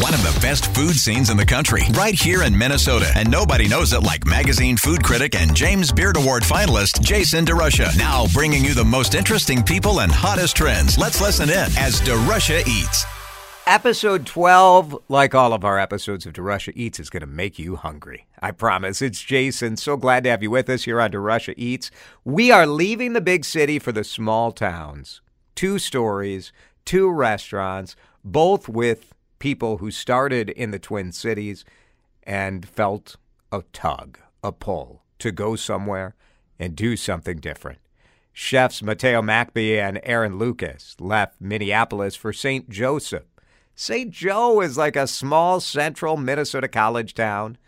One of the best food scenes in the country, right here in Minnesota. And nobody knows it like magazine food critic and James Beard Award finalist Jason DeRusha. Now bringing you the most interesting people and hottest trends. Let's listen in as DeRusha eats. Episode 12, like all of our episodes of DeRusha Eats, is going to make you hungry. I promise. It's Jason. So glad to have you with us here on DeRusha Eats. We are leaving the big city for the small towns. Two stories, two restaurants, both with people who started in the Twin Cities and felt a tug, a pull to go somewhere and do something different. Chefs Mateo Mackbee and Erin Lucas left Minneapolis for St. Joseph. St. Joe is like a small central Minnesota college town.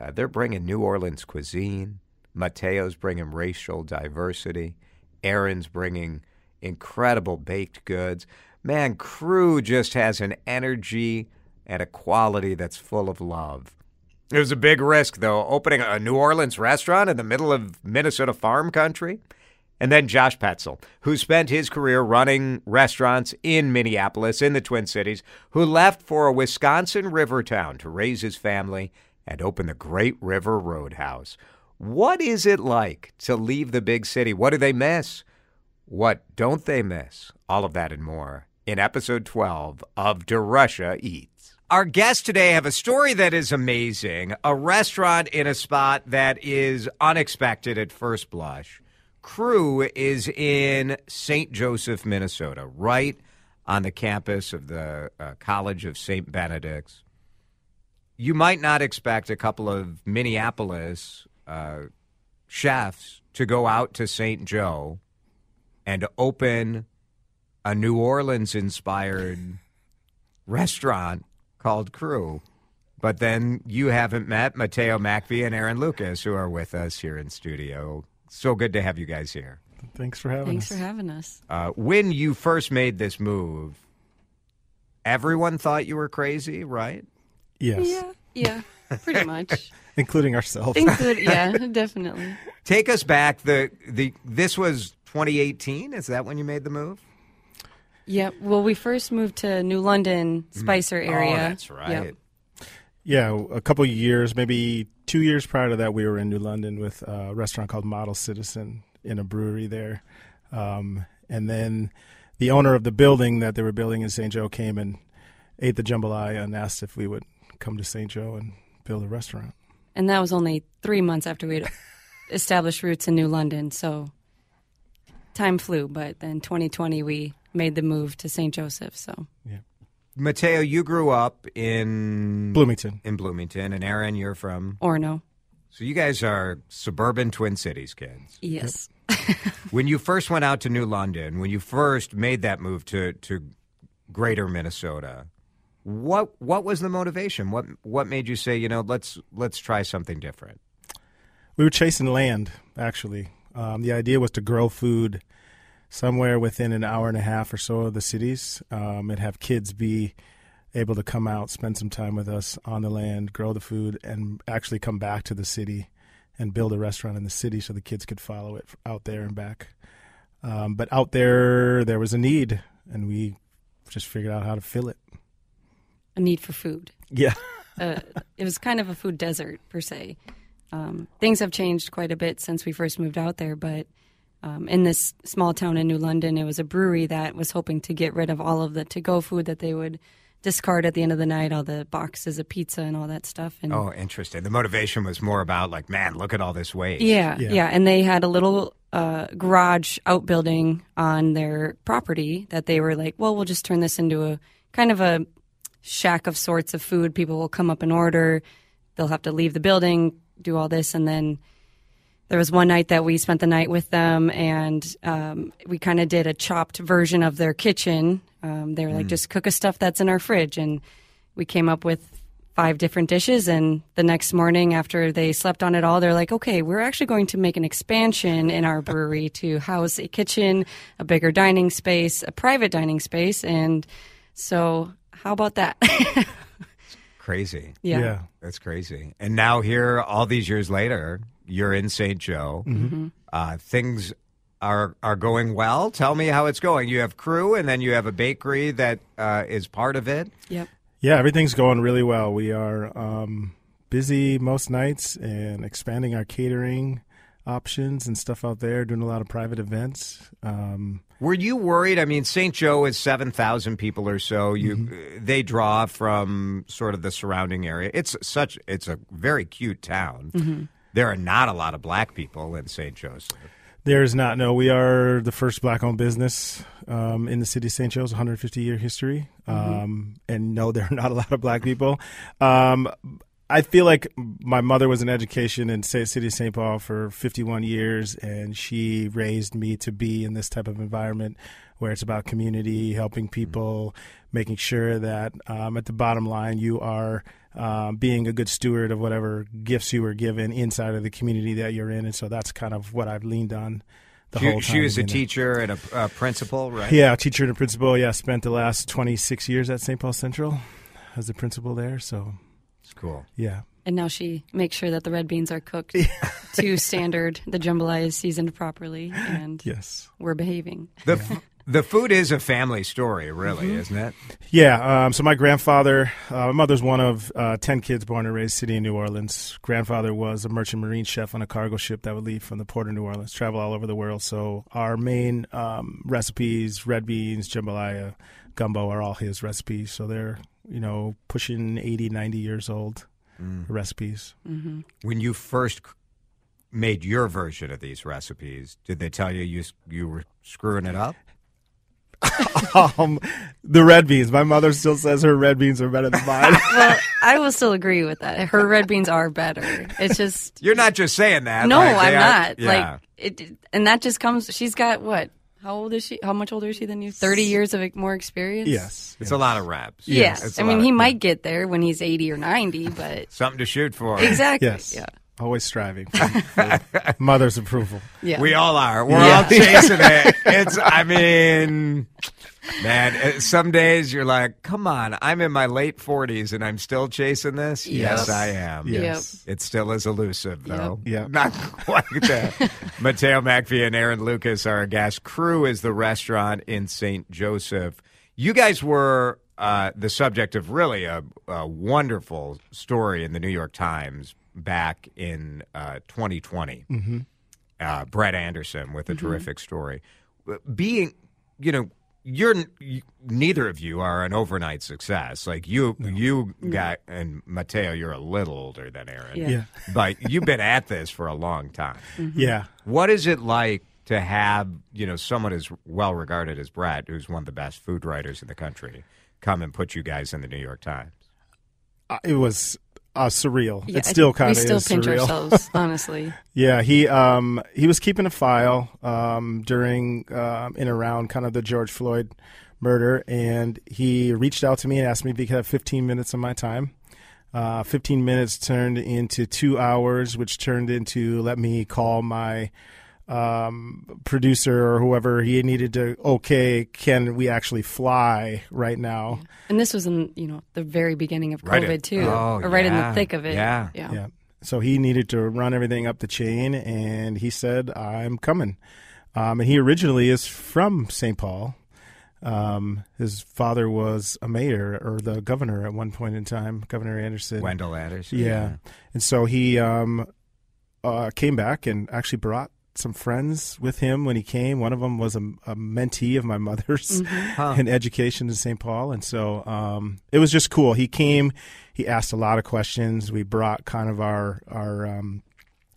Uh, they're bringing New Orleans cuisine. Mateo's bringing racial diversity. Erin's bringing incredible baked goods. Man, Krewe just has an energy and a quality that's full of love. It was a big risk, though, opening a New Orleans restaurant in the middle of Minnesota farm country. And then Josh Petzel, who spent his career running restaurants in Minneapolis, in the Twin Cities, who left for a Wisconsin river town to raise his family and open the Great River Roadhouse. What is it like to leave the big city? What do they miss? What don't they miss? All of that and more in episode 12 of DeRusha Eats. Our guests today have a story that is amazing, a restaurant in a spot that is unexpected at first blush. Krewe is in St. Joseph, Minnesota, right on the campus of the uh, College of St. Benedict's. You might not expect a couple of Minneapolis uh, chefs to go out to St. Joe and open a New Orleans inspired restaurant called Krewe. But then you haven't met Mateo Mackbee and Erin Lucas, who are with us here in studio. So good to have you guys here. Thanks for having Thanks us. Thanks for having us. Uh, when you first made this move, everyone thought you were crazy, right? yes, Yeah, yeah, pretty much. including ourselves. Include, yeah, definitely. Take us back. The the this was 2018. Is that when you made the move? Yeah. Well, we first moved to New London, Spicer area. Oh, that's right. Yep. yeah, a couple of years, maybe two years prior to that, we were in New London with a restaurant called Model Citizen in a brewery there, um, and then the owner of the building that they were building in St. Joe came and ate the jambalaya and asked if we would come to St. Joe and build a restaurant. And that was only three months after we'd established roots in New London. So time flew, but then 2020 we made the move to St. Joseph. So yeah. Mateo, you grew up in Bloomington. in Bloomington, and Erin, you're from. Orono. So you guys are suburban Twin Cities kids. Yes. When you first went out to New London, when you first made that move to to Greater Minnesota, what what was the motivation? What what made you say, you know, let's let's try something different? We were chasing land, actually. Um, the idea was to grow food somewhere within an hour and a half or so of the cities um, and have kids be able to come out, spend some time with us on the land, grow the food, and actually come back to the city and build a restaurant in the city so the kids could follow it out there and back. Um, but out there, there was a need, and we just figured out how to fill it. A need for food. Yeah. uh, it was kind of a food desert per se. Um, things have changed quite a bit since we first moved out there, but um, in this small town in New London, it was a brewery that was hoping to get rid of all of the to-go food that they would discard at the end of the night, all the boxes of pizza and all that stuff. And Oh, interesting. The motivation was more about like, man, look at all this waste. yeah, Yeah. yeah, and they had a little uh, garage outbuilding on their property that they were like, well, we'll just turn this into a kind of a shack of sorts of food. People will come up and order. They'll have to leave the building, do all this, and then there was one night that we spent the night with them, and um, we kind of did a chopped version of their kitchen. Um, they were like, just cook us stuff that's in our fridge, and we came up with five different dishes. And the next morning, after they slept on it all, they're like, okay, we're actually going to make an expansion in our brewery to house a kitchen, a bigger dining space, a private dining space, and so how about that? Crazy. yeah. yeah. That's crazy. And now here, all these years later, you're in St. Joe. Mm-hmm. Uh, things are are going well. Tell me how it's going. You have Krewe, and then you have a bakery that uh, is part of it. Yep. Yeah, everything's going really well. We are um, busy most nights and expanding our catering options and stuff out there, doing a lot of private events. Um, Were you worried? I mean, St. Joe is 7,000 people or so. You Mm-hmm. they draw from sort of the surrounding area. It's such it's a very cute town. There are not a lot of black people in St. Joseph. there is not, no, we are the first black owned business um, in the city of St. Joe's, 150 year history. Um, and no, there are not a lot of black people. Um, I feel like my mother was in education in Sa- City of St. Paul for 51 years, and she raised me to be in this type of environment where it's about community, helping people, making sure that um, at the bottom line you are um, being a good steward of whatever gifts you were given inside of the community that you're in. And so that's kind of what I've leaned on the She, whole time. she was a being there. teacher and a, a principal, right? Yeah, teacher and a principal. Yeah, spent the last 26 years at St. Paul Central as a principal there. So, It's cool. yeah. And now she makes sure that the red beans are cooked to standard. The jambalaya is seasoned properly, and Yes. we're behaving. The f- the food is a family story, really, Mm-hmm. isn't it? Yeah. Um, so my grandfather, uh, my mother's one of uh, 10 kids born and raised city in New Orleans. Grandfather was a merchant marine chef on a cargo ship that would leave from the port of New Orleans, travel all over the world. So our main um, recipes, red beans, jambalaya, gumbo are all his recipes. So they're, you know, pushing 80, 90 years old recipes. When you first made your version of these recipes, did they tell you you you were screwing it up? um, the red beans. My mother still says her red beans are better than mine. Well, I will still agree with that. Her red beans are better. It's just You're not just saying that. no, like, I'm are- not. yeah. Like it, and that just comes. She's got what? How old is she? How much older is she than you? Thirty years of more experience. yes. it's a lot of reps. Yes. It's a I mean, lot he of- might get there when he's eighty or ninety, but something to shoot for. exactly. Yes. Yeah. Always striving for, for mother's approval. Yeah. We all are. We're Yeah. all chasing it. It's. I mean, man. uh, Some days you're like, "Come on, I'm in my late 40s and I'm still chasing this." Yes, Yes. I am. Yes. It still is elusive, though. Yep. Not quite that. Mateo Mackbee and Erin Lucas are a guests. Krewe is the restaurant in St. Joseph. You guys were uh, the subject of really a, a wonderful story in the New York Times back in uh, 2020. Uh, Brett Anderson with a terrific story. Being, you know, you're you, neither of you are an overnight success. Like you, you got and Mateo, you're a little older than Erin Yeah. Yeah. but you've been at this for a long time. Yeah. What is it like to have you know someone as well regarded as Brett, who's one of the best food writers in the country, come and put you guys in the New York Times? Uh, it was uh, surreal. Yeah, it still kind of we still pinch surreal. ourselves, honestly. Yeah, he um he was keeping a file um during um in around kind of the George Floyd murder, and he reached out to me and asked me if he could have 15 minutes of my time. Uh, 15 minutes turned into two hours, which turned into let me call my um, producer or whoever he needed to. Okay, can we actually fly right now? And this was in you know the very beginning of COVID at- too, oh, or right in the thick of it. Yeah. yeah. Yeah. So he needed to run everything up the chain, and he said, "I'm coming." Um, and he originally is from St. Paul. Um, his father was a mayor or the governor at one point in time, Governor Anderson. Wendell Anderson. Yeah. And so he um, uh, came back and actually brought some friends with him when he came. One of them was a, a mentee of my mother's in education in St. Paul. And so um, it was just cool. He came, he asked a lot of questions. We brought kind of our, our um,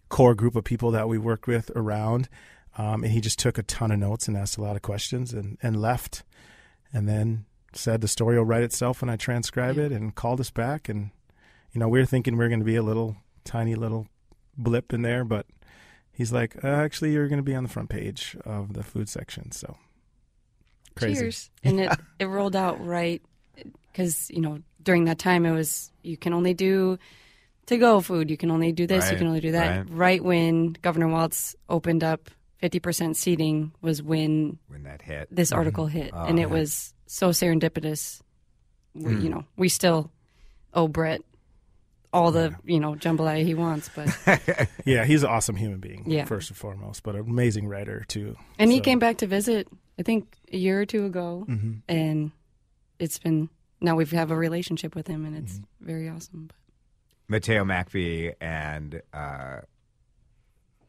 core group of people that we worked with around. Um, and he just took a ton of notes and asked a lot of questions and, and left. And then said the story will write itself when I transcribe it and called us back. And, you know, we were thinking we are going to be a little tiny little blip in there, but he's like, uh, actually, you're going to be on the front page of the food section. So crazy. Cheers. And it, it rolled out right because, you know, during that time it was, you can only do to go food. You can only do this. Right, You can only do that. right. Right. when Governor Walz opened up 50% seating was when When that hit. this article hit. Oh, and it yeah. was so serendipitous. We, You know, we still owe Brett all the, you know, jambalaya he wants. But, Yeah, he's an awesome human being, Yeah. first and foremost, but an amazing writer, too. and he came back to visit, I think, a year or two ago. Mm-hmm. And it's been now we have a relationship with him, and it's Mm-hmm. very awesome. But. Mateo Mackbee and uh,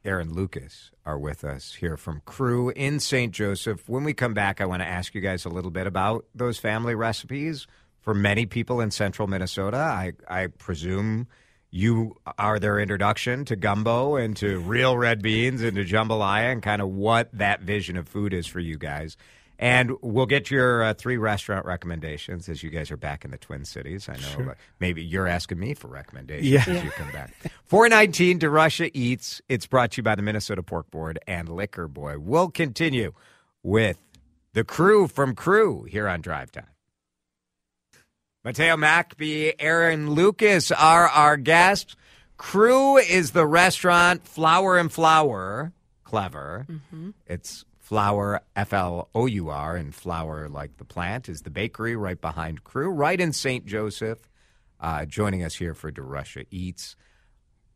Erin Lucas are with us here from Krewe in St. Joseph. When we come back, I want to ask you guys a little bit about those family recipes. For many people in central Minnesota, I, I presume you are their introduction to gumbo and to real red beans and to jambalaya and kind of what that vision of food is for you guys. And we'll get your uh, three restaurant recommendations as you guys are back in the Twin Cities. I know uh, maybe you're asking me for recommendations Yeah. as you come back. 419 DeRusha Eats. It's brought to you by the Minnesota Pork Board and Liquor Boy. We'll continue with the crew from Krewe here on Drive Time. Mateo Mackbee, Erin Lucas are our guests. Krewe is the restaurant Flour and Flour. Clever. It's Flour, F L O U R, and Flour like the plant is the bakery right behind Krewe, right in St. Joseph. Uh, joining us here for DeRusha Eats.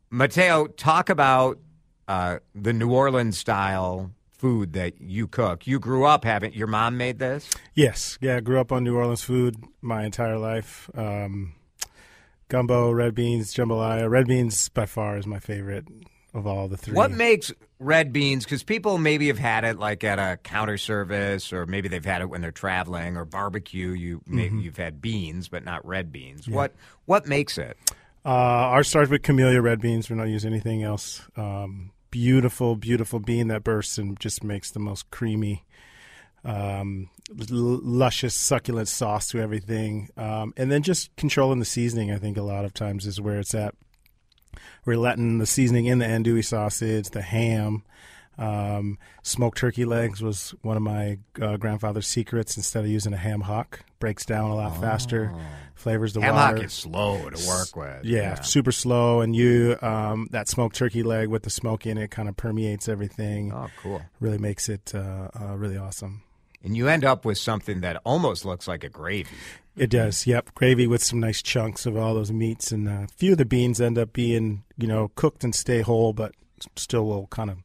Mateo, talk about uh, the New Orleans style food that you cook. You grew up having your mom made this. Yes, yeah. I grew up on New Orleans food my entire life. Um, gumbo, red beans, jambalaya. Red beans by far is my favorite of all the three. What makes red beans? Because people maybe have had it like at a counter service, or maybe they've had it when they're traveling, or barbecue. You maybe you've had beans, but not red beans. What what makes it? Uh, ours starts with camellia red beans. We're not using anything else. Um, beautiful, beautiful bean that bursts and just makes the most creamy, um, l- luscious, succulent sauce to everything. Um, and then just controlling the seasoning, I think, a lot of times is where it's at. We're letting the seasoning in the andouille sausage, the ham. Um, smoked turkey legs was one of my uh, grandfather's secrets. Instead of using a ham hock, breaks down a lot faster, flavors the Ham water. is slow to work with. Yeah, super slow, and you um, that smoked turkey leg with the smoke in it kind of permeates everything. Oh, cool. Really makes it uh, uh, really awesome. And you end up with something that almost looks like a gravy. It does. Yep, gravy with some nice chunks of all those meats, and uh, a few of the beans end up being you know cooked and stay whole, but still will kind of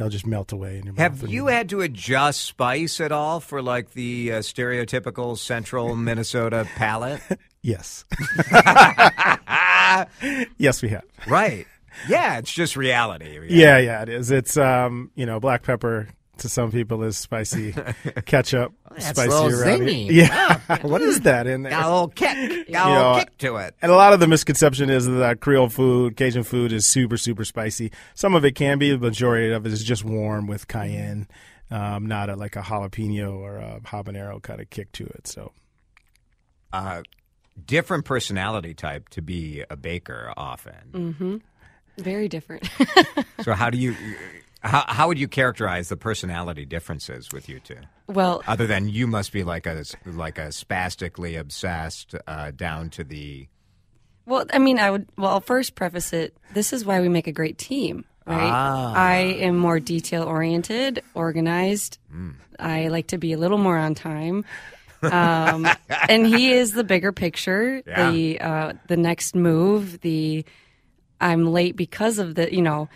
they'll just melt away in your mouth. Have you had to adjust spice at all for like the uh, stereotypical central Minnesota palate? Yes. yes, we have. right. Yeah, it's just reality. Yeah, yeah, it is. It's um, you know, black pepper to some people is spicy. Ketchup, That's a spicy little zingy. here. Yeah. what is that in there? Got a little kick. Got a little kick to it. And a lot of the misconception is that Creole food, Cajun food, is super, super spicy. Some of it can be, the majority of it is just warm with cayenne, um, not a, like a jalapeno or a habanero kind of kick to it. So, Uh, different personality type to be a baker often. Very different. So how do you how how would you characterize the personality differences with you two? well, Other than you must be like a like a spastically obsessed uh, down to the Well, I mean, I would. Well, I'll first preface it. This is why we make a great team, right? Ah. I am more detail oriented, organized. Hmm. I like to be a little more on time. Um, and he is the bigger picture, Yeah. the uh, the next move, the I'm late because of the, you know.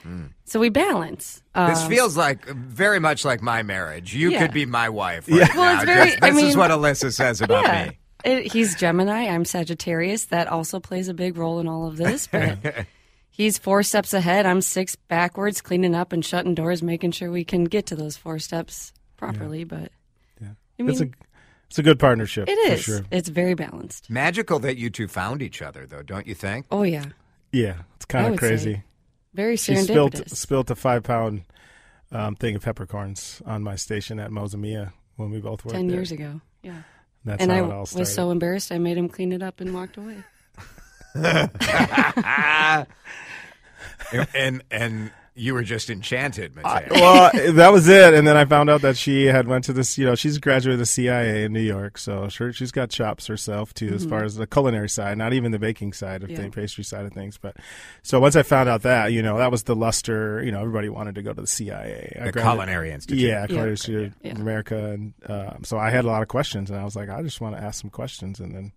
So we balance. Uh, This feels like very much like my marriage. You Yeah. could be my wife. Right Well, now. it's very- Just- I this is what Alyssa says about yeah. me. It, he's Gemini. I'm Sagittarius. That also plays a big role in all of this. But he's four steps ahead. I'm six backwards, cleaning up and shutting doors, making sure we can get to those four steps properly. But yeah. I mean, it's a it's a good partnership. It is. for sure. It's very balanced. Magical that you two found each other, though, don't you think? Oh yeah, Yeah, it's kind of crazy. say crazy. very She spilled serendipitous. spilled a five pound um, thing of peppercorns on my station at Mozza Mia when we both worked Ten there. years ago. Yeah, That's and I it all started. was so embarrassed. I made him clean it up and walked away. and and you were just enchanted, Mateo. well, that was it. And then I found out that she had went to this. You know, she's a graduate of the CIA in New York, so sure she's got chops herself too, as far as the culinary side, not even the baking side of Yeah. the pastry side of things. But so once I found out that, you know, that was the luster. You know, everybody wanted to go to the CIA. I the graduated- Culinary Institute. Yeah, Culinary Institute Yeah. of America, and um, so I had a lot of questions, and I was like, I just want to ask some questions, and then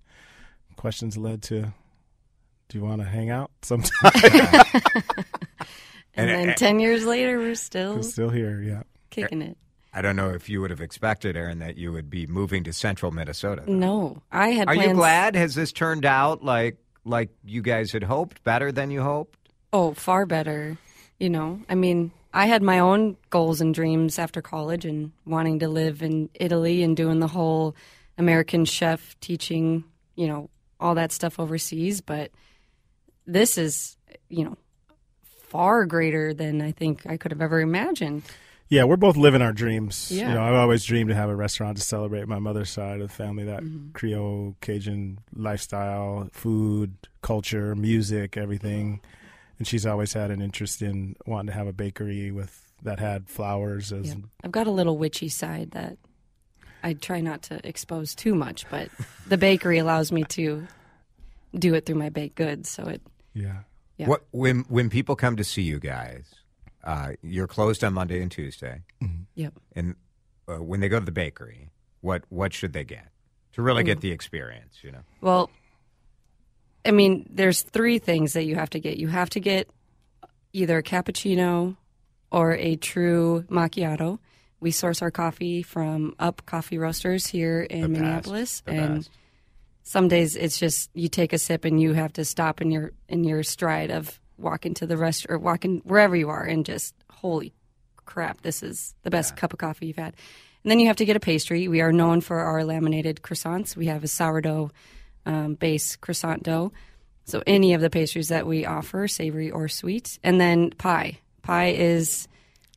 questions led to, do you want to hang out sometime? And, And- then and- ten years later, we're still We're still here, yeah. kicking it. I don't know if you would have expected, Erin, that you would be moving to central Minnesota. though. No, I had Are plans. you glad? Has this turned out like like you guys had hoped? Better than you hoped? Oh, far better. You know, I mean, I had my own goals and dreams after college and wanting to live in Italy and doing the whole American chef teaching, you know, all that stuff overseas. But this is, you know, far greater than I think I could have ever imagined. Yeah, we're both living our dreams. Yeah. You know, I've always dreamed to have a restaurant to celebrate my mother's side of the family, that Mm-hmm. Creole Cajun lifestyle, food, culture, music, everything. And she's always had an interest in wanting to have a bakery with that had flowers as Yeah. I've got a little witchy side that I try not to expose too much, but the bakery allows me to do it through my baked goods. So it, yeah. Yeah. What when when people come to see you guys, uh, you're closed on Monday and Tuesday, yep. and uh, when they go to the bakery, what what should they get to really get the experience? You know, Well, I mean, there's three things that you have to get. You have to get either a cappuccino or a true macchiato. We source our coffee from Up Coffee Roasters here in The best, Minneapolis, the and best. Some days it's just you take a sip and you have to stop in your in your stride of walking to the rest or walking wherever you are and just holy crap, this is the best cup of coffee you've had. And then you have to get a pastry. We are known for our laminated croissants. We have a sourdough um, base croissant dough. So any of the pastries that we offer, savory or sweet, and then pie. Pie is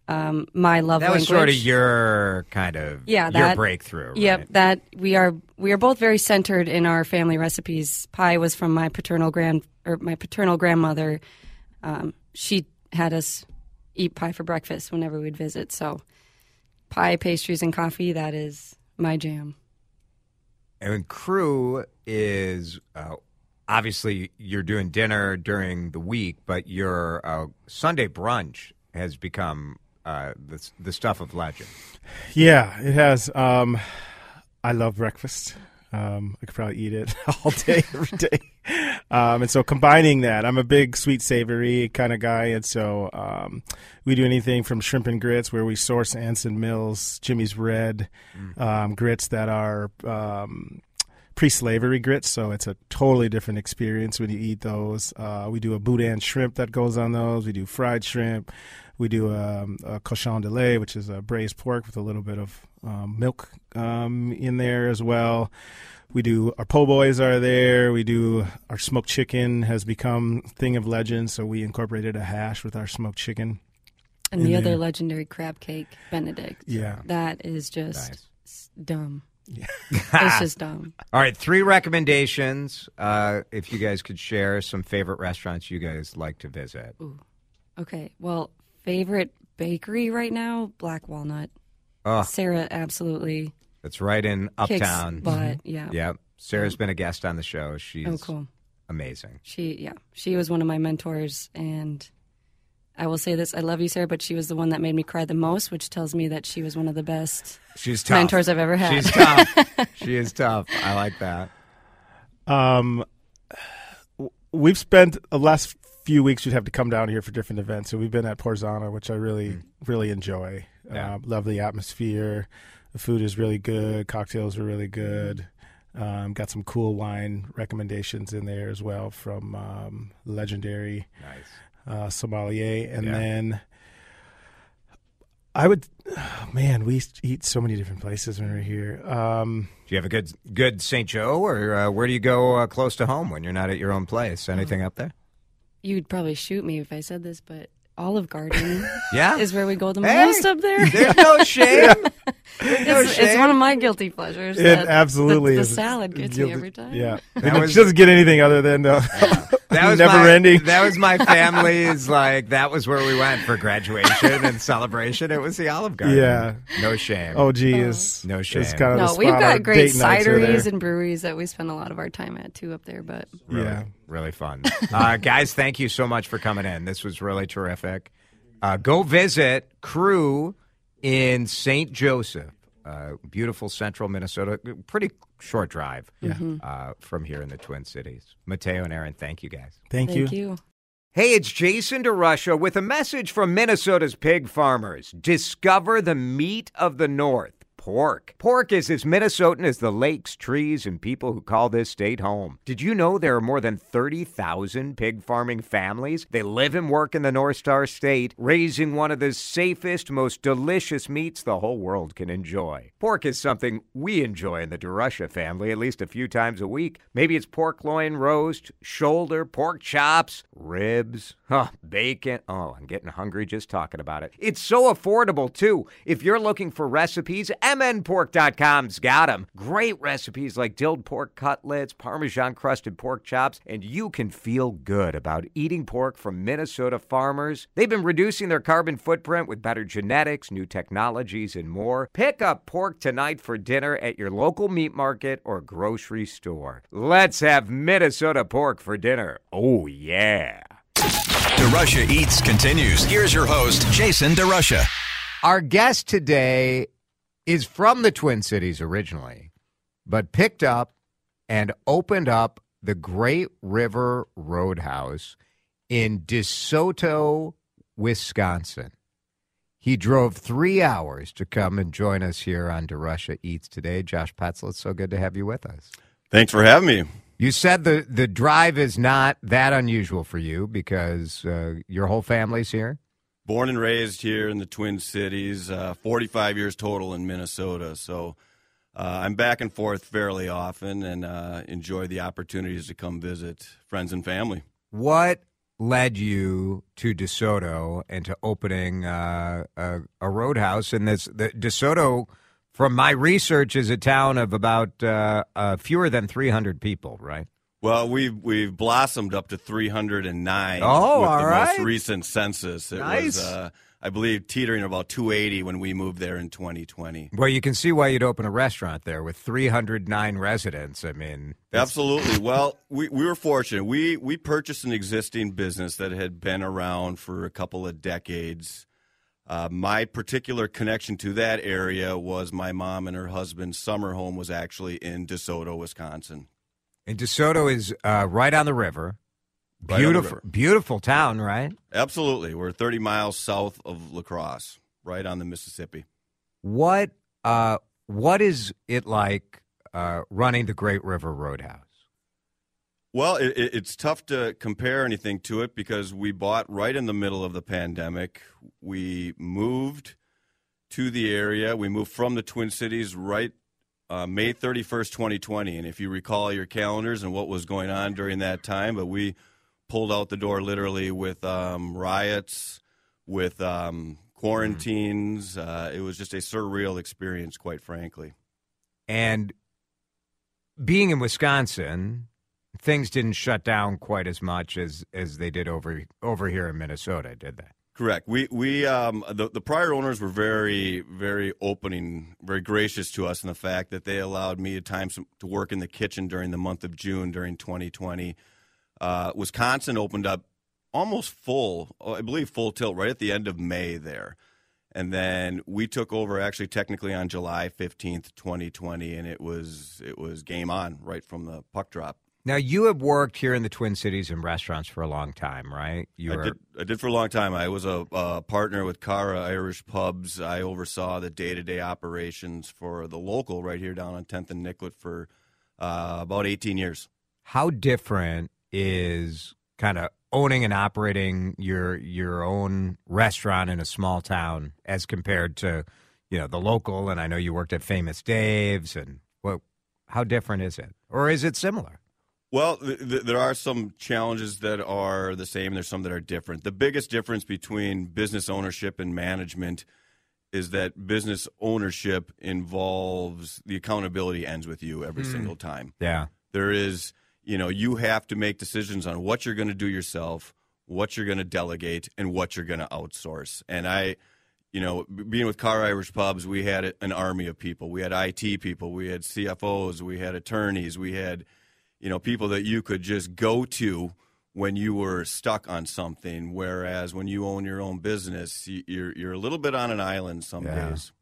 um, my love that was sort of your kind of Yeah, your breakthrough. Yep, right? that we are we are both very centered in our family recipes. Pie was from my paternal grand or my paternal grandmother. Um, she had us eat pie for breakfast whenever we'd visit. So pie, pastries, and coffee that is my jam. And Krewe is uh, obviously you're doing dinner during the week, but your uh, Sunday brunch has become uh, the the stuff of legend. Yeah, it has. Um, I love breakfast. Um, I could probably eat it all day, every day. Um, and so combining that, I'm a big sweet savory kind of guy, and so um, we do anything from shrimp and grits, where we source Anson Mills, Jimmy's Red um, grits that are um, pre-slavery grits, so it's a totally different experience when you eat those. Uh, we do a boudin shrimp that goes on those. We do fried shrimp. We do um, a cochon de lait, which is a braised pork with a little bit of um, milk um, in there as well. We do our po' boys are there. We do our smoked chicken has become thing of legend, so we incorporated a hash with our smoked chicken. And the other legendary crab cake, Benedict. Yeah. That is just Nice. dumb. It's just dumb. All right, three recommendations. Uh, if you guys could share some favorite restaurants you guys like to visit. Okay. Well, favorite bakery right now, Black Walnut. Oh, Sarah absolutely it's right in Uptown. butt. Yeah. Yep. Sarah's been a guest on the show. She's Oh, cool. amazing. She, yeah, she was one of my mentors, and I will say this: I love you, Sarah, but she was the one that made me cry the most, which tells me that she was one of the best She's tough. mentors I've ever had. She's tough. she is tough. I like that. Um, we've spent the last few weeks. We'd have to come down here for different events. So we've been at Porzana, which I really, really enjoy. Yeah. Uh, love the atmosphere. The food is really good. Cocktails are really good. Um, got some cool wine recommendations in there as well from um, legendary Nice. Uh, sommelier. And Yeah. then I would, oh, man, we eat so many different places when we're here. Um, Do you have a good good St. Joe, or uh, where do you go uh, close to home when you're not at your own place? Anything up there? You'd probably shoot me if I said this, but Olive Garden Yeah. is where we go the Hey! most up there. There's no shame. There's no It's, it's one of my guilty pleasures. It absolutely the, the is. salad gets Guilty- me every time. Yeah, it doesn't get anything other than uh, That was never my, ending. That was my family's like. That was where we went for graduation and celebration. It was the Olive Garden. Yeah. No shame. Oh is No is shame. kind of the No, we've got great date nights are cideries and breweries that we spend a lot of our time at too up there. But Really, yeah. really fun. Uh, guys, thank you so much for coming in. This was really terrific. Uh, go visit Krewe in St. Joseph, uh, beautiful central Minnesota. Pretty short drive Yeah. Mm-hmm. uh, from here in the Twin Cities. Mateo and Erin, thank you guys. Thank, thank you. you. Hey, it's Jason DeRusha with a message from Minnesota's pig farmers. Discover the meat of the North. Pork. Pork is as Minnesotan as the lakes, trees, and people who call this state home. Did you know there are more than 30,000 pig farming families? They live and work in the North Star State, raising one of the safest, most delicious meats the whole world can enjoy. Pork is something we enjoy in the DeRusha family at least a few times a week. Maybe it's pork loin roast, shoulder, pork chops, ribs, huh, bacon. Oh, I'm getting hungry just talking about it. It's so affordable, too. If you're looking for recipes, MNPork.com's got them. Great recipes like dilled pork cutlets, Parmesan crusted pork chops, and you can feel good about eating pork from Minnesota farmers. They've been reducing their carbon footprint with better genetics, new technologies, and more. Pick up pork tonight for dinner at your local meat market or grocery store. Let's have Minnesota pork for dinner. Oh, yeah. DeRusha Eats continues. Here's your host, Jason DeRusha. Our guest today is from the Twin Cities originally, but picked up and opened up the Great River Roadhouse in DeSoto, Wisconsin. He drove three hours to come and join us here on DeRusha Eats today. Josh Petzel, it's so good to have you with us. Thanks for having me. You said the, the drive is not that unusual for you because uh, your whole family's here. Born and raised here in the Twin Cities, uh, 45 years total in Minnesota. So uh, I'm back and forth fairly often and uh, enjoy the opportunities to come visit friends and family. What led you to DeSoto and to opening uh, a, a, roadhouse in this? The, DeSoto, from my research, is a town of about uh, uh, fewer than 300 people, right? Well, we've we've blossomed up to 309. Oh, with all the right. most recent census. It Nice. was, uh, I believe, teetering about 280 when we moved there in 2020. Well, you can see why you'd open a restaurant there with 309 residents. I mean, Absolutely. Well, we, we were fortunate. We we purchased an existing business that had been around for a couple of decades. Uh, my particular connection to that area was my mom and her husband's summer home was actually in DeSoto, Wisconsin. and DeSoto is uh, right on the river. Right on the Beautiful, river. beautiful town, right? Absolutely. We're 30 miles south of La Crosse, right on the Mississippi. What uh, what is it like uh, running the Great River Roadhouse? Well, it, it, it's tough to compare anything to it because we bought right in the middle of the pandemic. We moved to the area. We moved from the Twin Cities right uh, May 31st, 2020. And if you recall your calendars and what was going on during that time, but we pulled out the door literally with um, riots, with um, quarantines. Uh, it was just a surreal experience, quite frankly. And being in Wisconsin, things didn't shut down quite as much as as they did over over here in Minnesota, did they? Correct. We we um, the the prior owners were very very opening, very gracious to us in the fact that they allowed me a time to work in the kitchen during the month of June during 2020. Uh, Wisconsin opened up almost full, oh, I believe full tilt right at the end of May there, and then we took over actually technically on July 15th, 2020, and it was it was game on right from the puck drop. Now you have worked here in the Twin Cities in restaurants for a long time, right? You I were did, I did for a long time. I was a, a partner with Cara Irish Pubs. I oversaw the day to day operations for the local right here down on 10th and Nicollet for uh, about 18 years. how different is kind of owning and operating your your own restaurant in a small town as compared to you know the local and I know you worked at Famous Dave's and what how different is it or is it similar? Well, th- th- there are some challenges that are the same. There's some that are different. The biggest difference between business ownership and management is that business ownership involves the accountability ends with you every hmm. single time. Yeah. There is, you know, you have to make decisions on what you're going to do yourself, what you're going to delegate, and what you're going to outsource. And I, you know, being with Cara Irish Pubs, we had an army of people. We had IT people, we had CFOs, we had attorneys, we had, you know, people that you could just go to when you were stuck on something. Whereas when you own your own business, you're you're a little bit on an island some Yeah. days.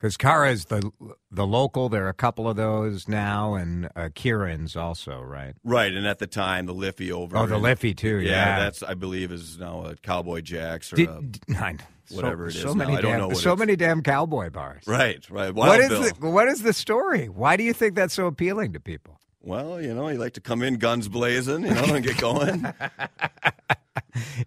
Because Cara is the the local. There are a couple of those now, and uh, Kieran's also right. Right, and at the time, the Liffey over. Oh, the in- Liffey too. Yeah, Yeah, that's I believe is now a Cowboy Jacks or Did, a, I- so- whatever it so is now. Many I don't damn, know so many damn cowboy bars. right, right. Wild What is Bill. the, what is the story? Why do you think that's so appealing to people? Well, you know, you like to come in guns blazing, you know, and get going.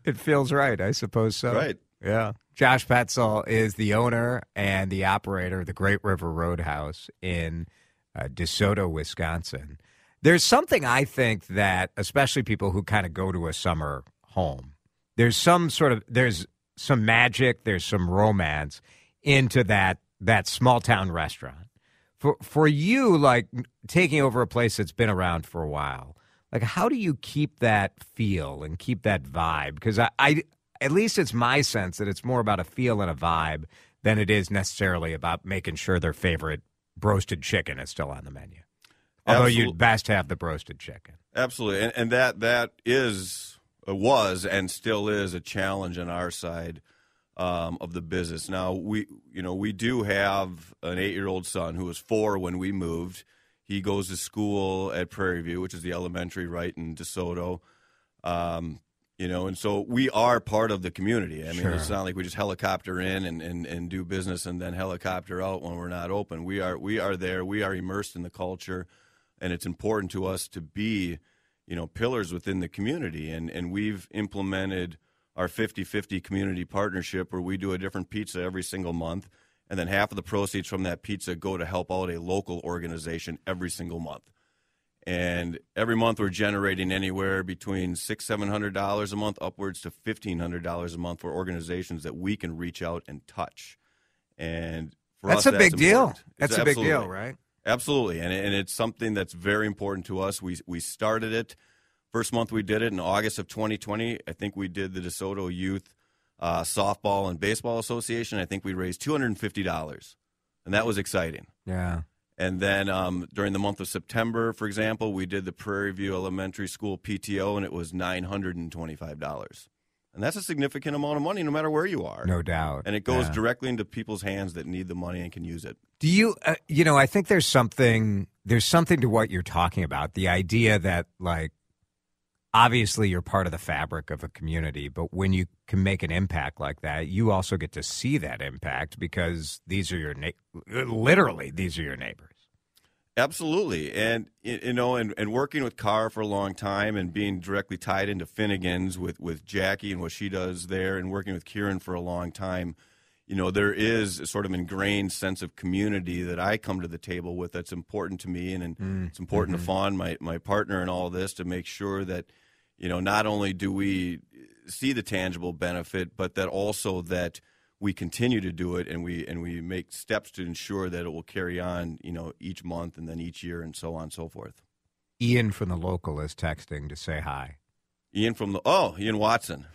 It feels right, I suppose so. Right. Yeah. Josh Petzel is the owner and the operator of the Great River Roadhouse in uh, DeSoto, Wisconsin. There's something I think that, especially people who kind of go to a summer home, there's some sort of there's some magic, there's some romance into that that small town restaurant. For for you, like taking over a place that's been around for a while, like how do you keep that feel and keep that vibe? Because I, I at least it's my sense that it's more about a feel and a vibe than it is necessarily about making sure their favorite broasted chicken is still on the menu. Although Absolute- you'd best have the broasted chicken. Absolutely, and, and that that is uh, was and still is a challenge on our side um, of the business. Now we you know we do have an eight year old son who was four when we moved. He goes to school at Prairie View, which is the elementary right in DeSoto. Um, you know, and so we are part of the community. I mean, Sure. it's not like we just helicopter in and, and, and do business and then helicopter out when we're not open. We are we are there. We are immersed in the culture, and it's important to us to be, you know, pillars within the community. And and we've implemented our 50-50 community partnership where we do a different pizza every single month, and then half of the proceeds from that pizza go to help out a local organization every single month. And every month we're generating anywhere between six seven hundred dollars a month upwards to fifteen hundred dollars a month for organizations that we can reach out and touch. And for That's us, a big deal. That's It's a big deal, right? absolutely. And, and it's something that's very important to us. We, we started it first month we did it in august of 2020 i think we did the desoto youth uh, softball and baseball association i think we raised $250 and that was exciting Yeah. and then um, during the month of September, for example, we did the Prairie View Elementary School PTO, and it was nine hundred and twenty-five dollars. And that's a significant amount of money, no matter where you are. No doubt. And it goes Yeah. directly into people's hands that need the money and can use it. Do you, uh, you know, I think there's something, there's something to what you're talking about. The idea that, like, obviously you're part of the fabric of a community, but when you can make an impact like that, you also get to see that impact because these are your, na- literally, these are your neighbors. Absolutely, and you know, and, and working with Carr for a long time, and being directly tied into Finnegan's with with Jackie and what she does there, and working with Kieran for a long time, you know, there is a sort of ingrained sense of community that I come to the table with that's important to me, and, and mm. it's important to mm-hmm. Fawn, my my partner, in all this to make sure that you know not only do we see the tangible benefit, but that also that we continue to do it and we and we make steps to ensure that it will carry on, you know, each month and then each year and so on and so forth. Ian from the local is texting to say hi. Ian from the oh, Ian Watson.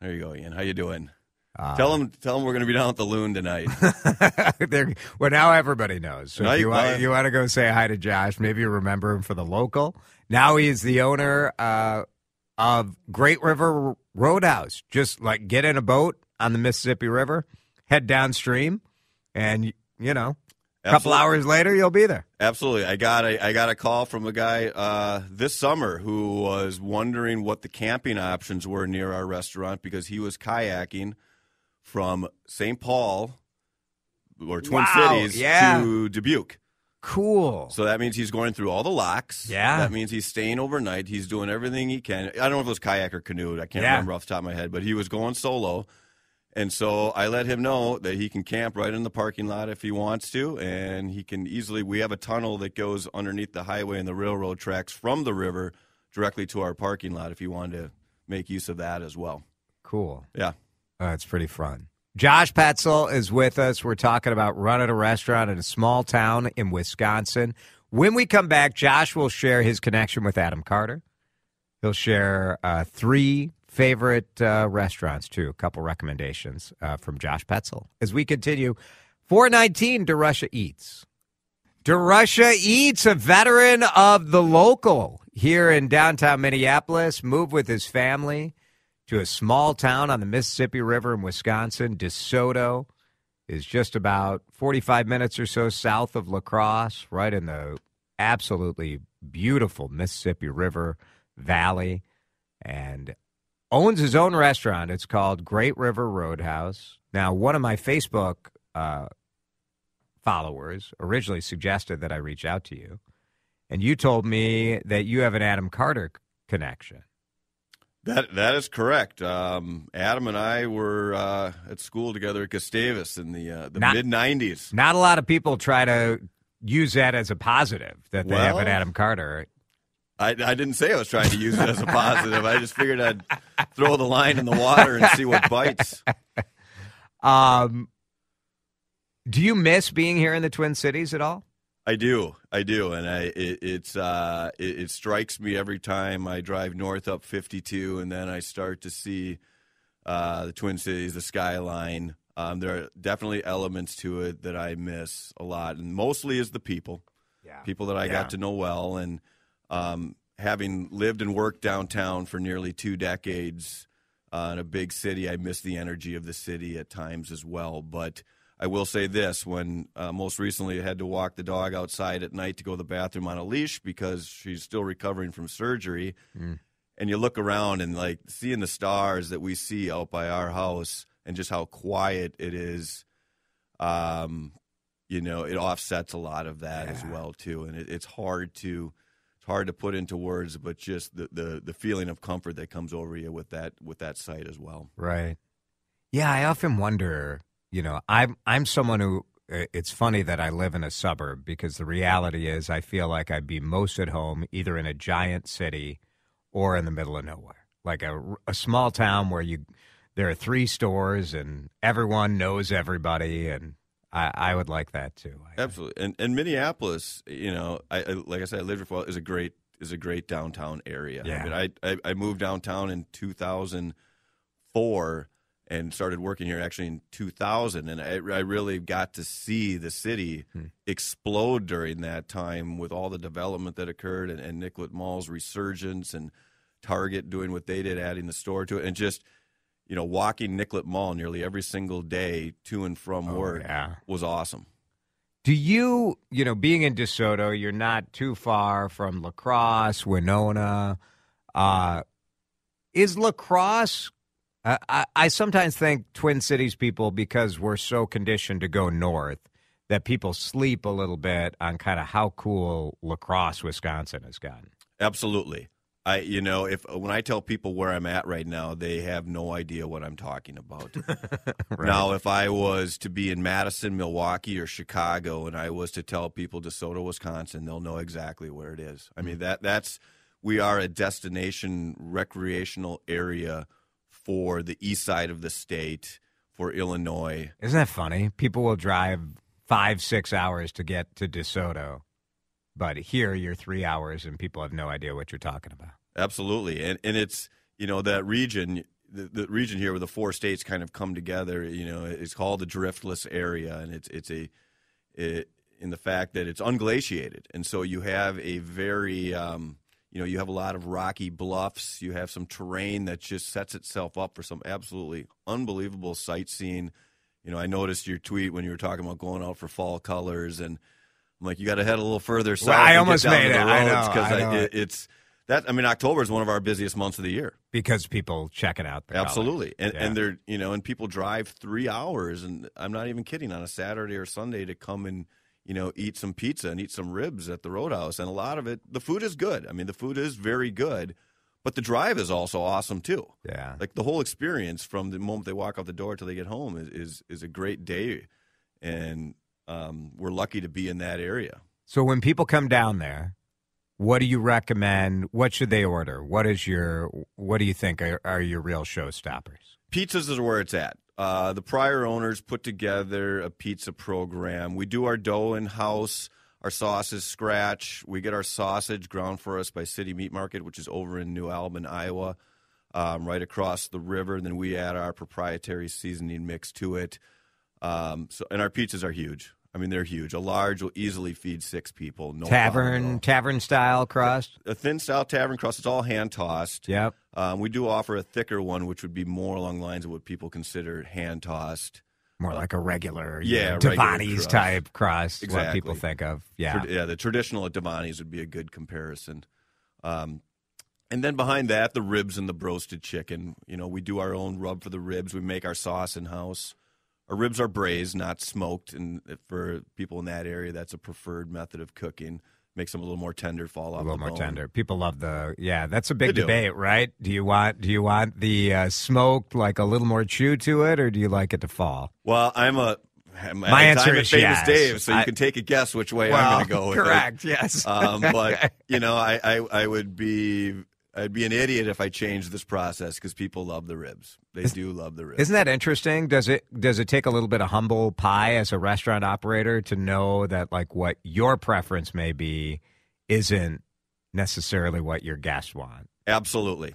There you go, Ian. How you doing? Uh, tell him tell him we're going to be down at the Loon tonight. Well, now everybody knows. So Now you- uh, you want to go say hi to Josh, maybe you remember him for the local. Now he's the owner uh, of Great River Roadhouse. Just like get in a boat on the Mississippi River, head downstream, and you know, a couple hours later you'll be there. Absolutely. I got a I got a call from a guy uh, this summer who was wondering what the camping options were near our restaurant because he was kayaking from St. Paul or Twin Wow, Cities yeah. to Dubuque. Cool. So that means he's going through all the locks. Yeah. That means he's staying overnight. He's doing everything he can. I don't know if it was kayak or canoe. I can't Yeah. remember off the top of my head, but he was going solo. And so I let him know that he can camp right in the parking lot if he wants to. And he can easily, we have a tunnel that goes underneath the highway and the railroad tracks from the river directly to our parking lot if he wanted to make use of that as well. Cool. Yeah. Uh, it's pretty fun. Josh Petzel is with us. We're talking about running a restaurant in a small town in Wisconsin. When we come back, Josh will share his connection with Adam Carter. He'll share uh, three favorite uh, restaurants, too, a couple recommendations uh, from Josh Petzel. As we continue, 419 DeRusha Eats. DeRusha Eats, a veteran of the local here in downtown Minneapolis, moved with his family to a small town on the Mississippi River in Wisconsin, DeSoto. is just about 45 minutes or so south of La Crosse, right in the absolutely beautiful Mississippi River Valley, and owns his own restaurant. It's called Great River Roadhouse. Now, one of my Facebook uh, followers originally suggested that I reach out to you, and you told me that you have an Adam Carter connection. That that is correct. Um, Adam and I were uh, at school together at Gustavus in the uh, the mid '90s. Not a lot of people try to use that as a positive that they have an Adam Carter. I, I didn't say I was trying to use it as a positive. I just figured I'd throw the line in the water and see what bites. Um, do you miss being here in the Twin Cities at all? I do, I do, and I it, it's uh, it, it strikes me every time I drive north up 52, and then I start to see uh, the Twin Cities, the skyline. Um, there are definitely elements to it that I miss a lot, and mostly is the people. Yeah. people that I Yeah. got to know well, and um, having lived and worked downtown for nearly two decades uh, in a big city, I miss the energy of the city at times as well. But I will say this: when uh, most recently I had to walk the dog outside at night to go to the bathroom on a leash because she's still recovering from surgery, and you look around and like seeing the stars that we see out by our house, and just how quiet it is. Um, you know, it offsets a lot of that as well too, and it, it's hard to it's hard to put into words, but just the, the the feeling of comfort that comes over you with that with that sight as well. Right. Yeah, I often wonder. You know, I'm I'm someone who. uh, It's funny that I live in a suburb because the reality is I feel like I'd be most at home either in a giant city or in the middle of nowhere, like a, a small town where you there are three stores and everyone knows everybody, and I, I would like that too. Absolutely, and and Minneapolis, you know, I, I like I said, I lived for a while, is a great is a great downtown area. Yeah. I mean, I, I I moved downtown in 2004 and started working here actually in 2000, and I I really got to see the city explode during that time with all the development that occurred and, and Nicollet Mall's resurgence and Target doing what they did, adding the store to it, and just you know walking Nicollet Mall nearly every single day to and from Oh, work yeah. was awesome. Do you, you know, being in DeSoto, you're not too far from La Crosse Winona. Uh, is La Crosse? Uh, I, I sometimes think Twin Cities people, because we're so conditioned to go north, that people sleep a little bit on kind of how cool La Crosse, Wisconsin has gotten. Absolutely. I you know if when I tell people where I'm at right now, they have no idea what I'm talking about. Now, if I was to be in Madison, Milwaukee, or Chicago, and I was to tell people DeSoto, Wisconsin, they'll know exactly where it is. I mean that that's we are a destination recreational area for the east side of the state for Illinois. Isn't that funny? People will drive five, six hours to get to DeSoto, but here you're three hours and people have no idea what you're talking about. Absolutely, and and it's you know that region, the, the region here where the four states kind of come together. You know, it's called the driftless area, and it's it's a it, in the fact that it's unglaciated, and so you have a very um, you know you have a lot of rocky bluffs. You have some terrain that just sets itself up for some absolutely unbelievable sightseeing. You know, I noticed your tweet when you were talking about going out for fall colors, and I'm like, you got to head a little further south. I almost made it. I know, 'cause I know. it, it's that. I mean, October is one of our busiest months of the year. because people check it out. the colors. Absolutely, and Yeah. and they're you know, and people drive three hours, and I'm not even kidding, on a Saturday or Sunday to come and you know eat some pizza and eat some ribs at the Roadhouse, and a lot of it, the food is good. I mean, the food is very good, but the drive is also awesome too. yeah. Like the whole experience from the moment they walk out the door till they get home is is, is a great day, and um, we're lucky to be in that area. So when people come down there, what do you recommend? What should they order? What is your? What do you think are, are your real showstoppers? pizzas is where it's at. Uh, the prior owners put together a pizza program. We do our dough in house. Our sauce is scratch. We get our sausage ground for us by City Meat Market, which is over in New Albin, Iowa, um, right across the river. And then we add our proprietary seasoning mix to it. Um, so, and our pizzas are huge. I mean, they're huge. A large will easily feed six people. No. Tavern, tavern style crust. a thin style tavern crust. It's all hand tossed. Yep. Um, we do offer a thicker one, which would be more along the lines of what people consider hand tossed. More like a regular, Yeah, Davanni's type crust. What Exactly. people think of, yeah. Yeah, the traditional at Davanni's would be a good comparison. Um, and then behind that, the ribs and the broasted chicken. You know, we do our own rub for the ribs. We make our sauce in house. Our ribs are braised, not smoked, and for people in that area, that's a preferred method of cooking. Makes them a little more tender, fall off the bone. a little more bone. tender. People love the yeah. That's a big debate, right? Do you want do you want the uh, smoked like a little more chew to it, or do you like it to fall? Well, I'm a I'm, My answer is famous yes. Dave, so you I- can take a guess which way I'm going to go with it. correct. Yes. Um, but you know, I, I, I would be I'd be an idiot if I changed this process because people love the ribs. They do love the ribs. Isn't that interesting? Does it does it take a little bit of humble pie as a restaurant operator to know that like what your preference may be isn't necessarily what your guests want? Absolutely.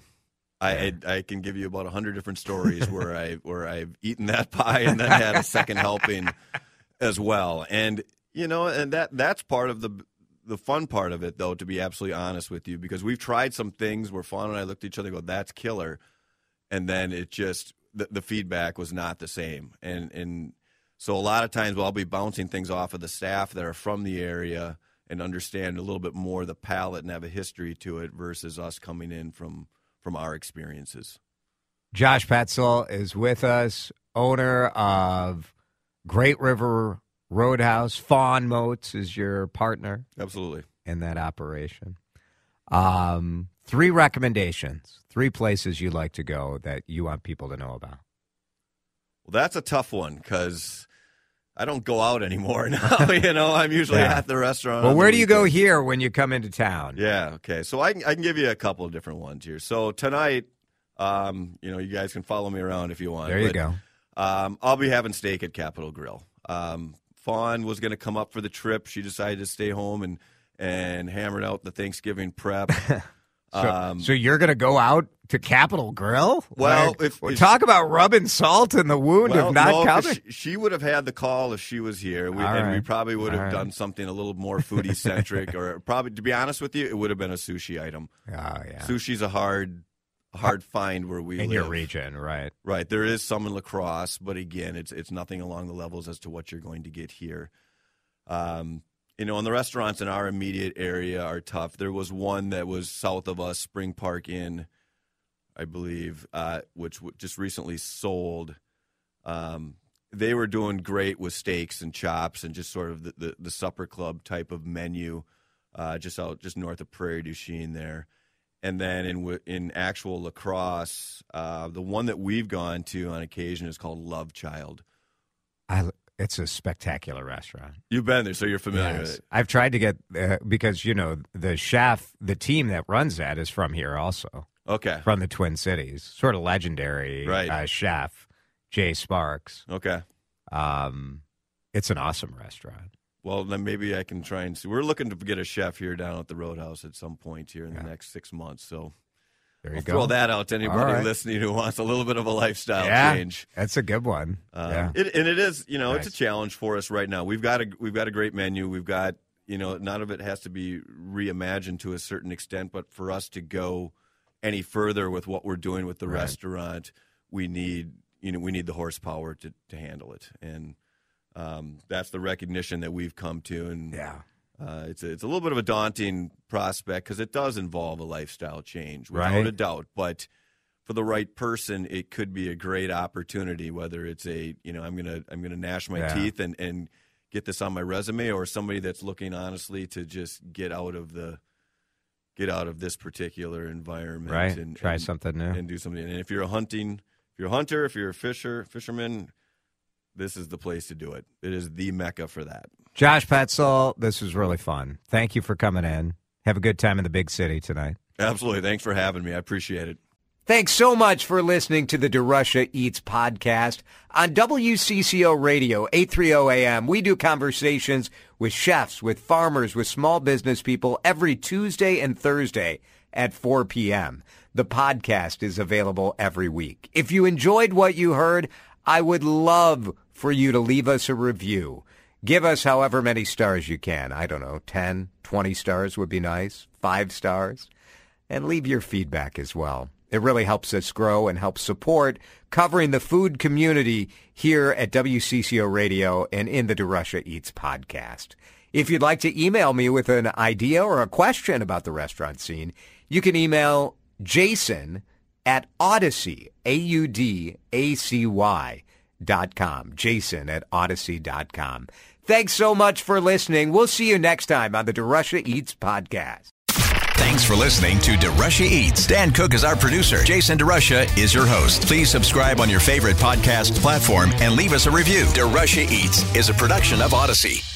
I, I I can give you about a hundred different stories where I where I've eaten that pie and then had a second helping as well. And you know, and that that's part of the the fun part of it though, to be absolutely honest with you, because we've tried some things where Fawn and I looked at each other and go, That's killer and then it just the, the feedback was not the same. And and so a lot of times I'll be bouncing things off of the staff that are from the area and understand a little bit more the palate and have a history to it versus us coming in from from our experiences. Josh Petzel is with us, owner of Great River Roadhouse. Fawn Moats is your partner Absolutely. in that operation. Um, three recommendations, three places you like to go that you want people to know about. Well, that's a tough one because I don't go out anymore now. you know, I'm usually Yeah. at the restaurant. Well, where do you go here when you come into town? Yeah. Okay. So I can, I can give you a couple of different ones here. So tonight, um, you know, you guys can follow me around if you want. There you but, go. Um, I'll be having steak at Capital Grille. Um, Fawn was going to come up for the trip. She decided to stay home and and hammered out the Thanksgiving prep. So, um, so you're going to go out to Capital Grille? Well, Like, if- if- talk about rubbing salt in the wound well, of not no, coming. she, she would have had the call if she was here, we, All and we probably would have All right. done something a little more foodie centric, or probably, to be honest with you, it would have been a sushi item. Oh yeah, Sushi's a hard, hard find where we in live. your region, right? Right. There is some in La Crosse, but again, it's it's nothing along the levels as to what you're going to get here. Um, you know, and the restaurants in our immediate area are tough. There was one that was south of us, Spring Park Inn, I believe, uh, which w- just recently sold. Um, they were doing great with steaks and chops and just sort of the, the, the supper club type of menu, uh, just out just north of Prairie du Chien there. And then in in actual La Crosse, uh, the one that we've gone to on occasion is called Love Child. I, it's a spectacular restaurant. You've been there, so you're familiar with it. I've tried to get uh, because you know the chef, the team that runs that is from here, also Okay. from the Twin Cities. Sort of legendary Right. uh, chef Jay Sparks. Okay. Um, it's an awesome restaurant. Well, then maybe I can try and see. We're looking to get a chef here down at the Roadhouse at some point here in Yeah. the next six months. So There you I'll go. throw that out to anybody right. listening who wants a little bit of a lifestyle yeah, change. that's a good one. Um, yeah. it, and it is, you know, it's a challenge for us right now. We've got a we've got a great menu. We've got, you know, none of it has to be reimagined to a certain extent, but for us to go any further with what we're doing with the Right. restaurant, we need, you know, we need the horsepower to to handle it, and um, that's the recognition that we've come to. And yeah. uh, it's a, it's a little bit of a daunting prospect because it does involve a lifestyle change, without Right. a doubt. But for the right person, it could be a great opportunity. Whether it's a you know I'm gonna I'm gonna gnash my Yeah. teeth and and get this on my resume, or somebody that's looking honestly to just get out of the get out of this particular environment, Right. And Try and, something new. and do something. And if you're a hunting, if you're a hunter, if you're a fisher fisherman, this is the place to do it. It is the mecca for that. Josh Petzel, this was really fun. Thank you for coming in. Have a good time in the big city tonight. Absolutely. Thanks for having me. I appreciate it. Thanks so much for listening to the DeRusha Eats podcast on WCCO Radio, 830 AM. We do conversations with chefs, with farmers, with small business people every Tuesday and Thursday at 4 p.m. The podcast is available every week. If you enjoyed what you heard, I would love for you to leave us a review. Give us however many stars you can. I don't know, 10, 20 stars would be nice, 5 stars and leave your feedback as well. It really helps us grow and helps support covering the food community here at WCCO Radio and in the DeRusha Eats podcast. If you'd like to email me with an idea or a question about the restaurant scene, you can email jason at Audacy, A-U-D-A-C-Y dot com. Jason at Audacy dot com. Thanks so much for listening. We'll see you next time on the DeRusha Eats podcast. Thanks for listening to DeRusha Eats. Dan Cook is our producer. Jason DeRusha is your host. Please subscribe on your favorite podcast platform and leave us a review. DeRusha Eats is a production of Audacy.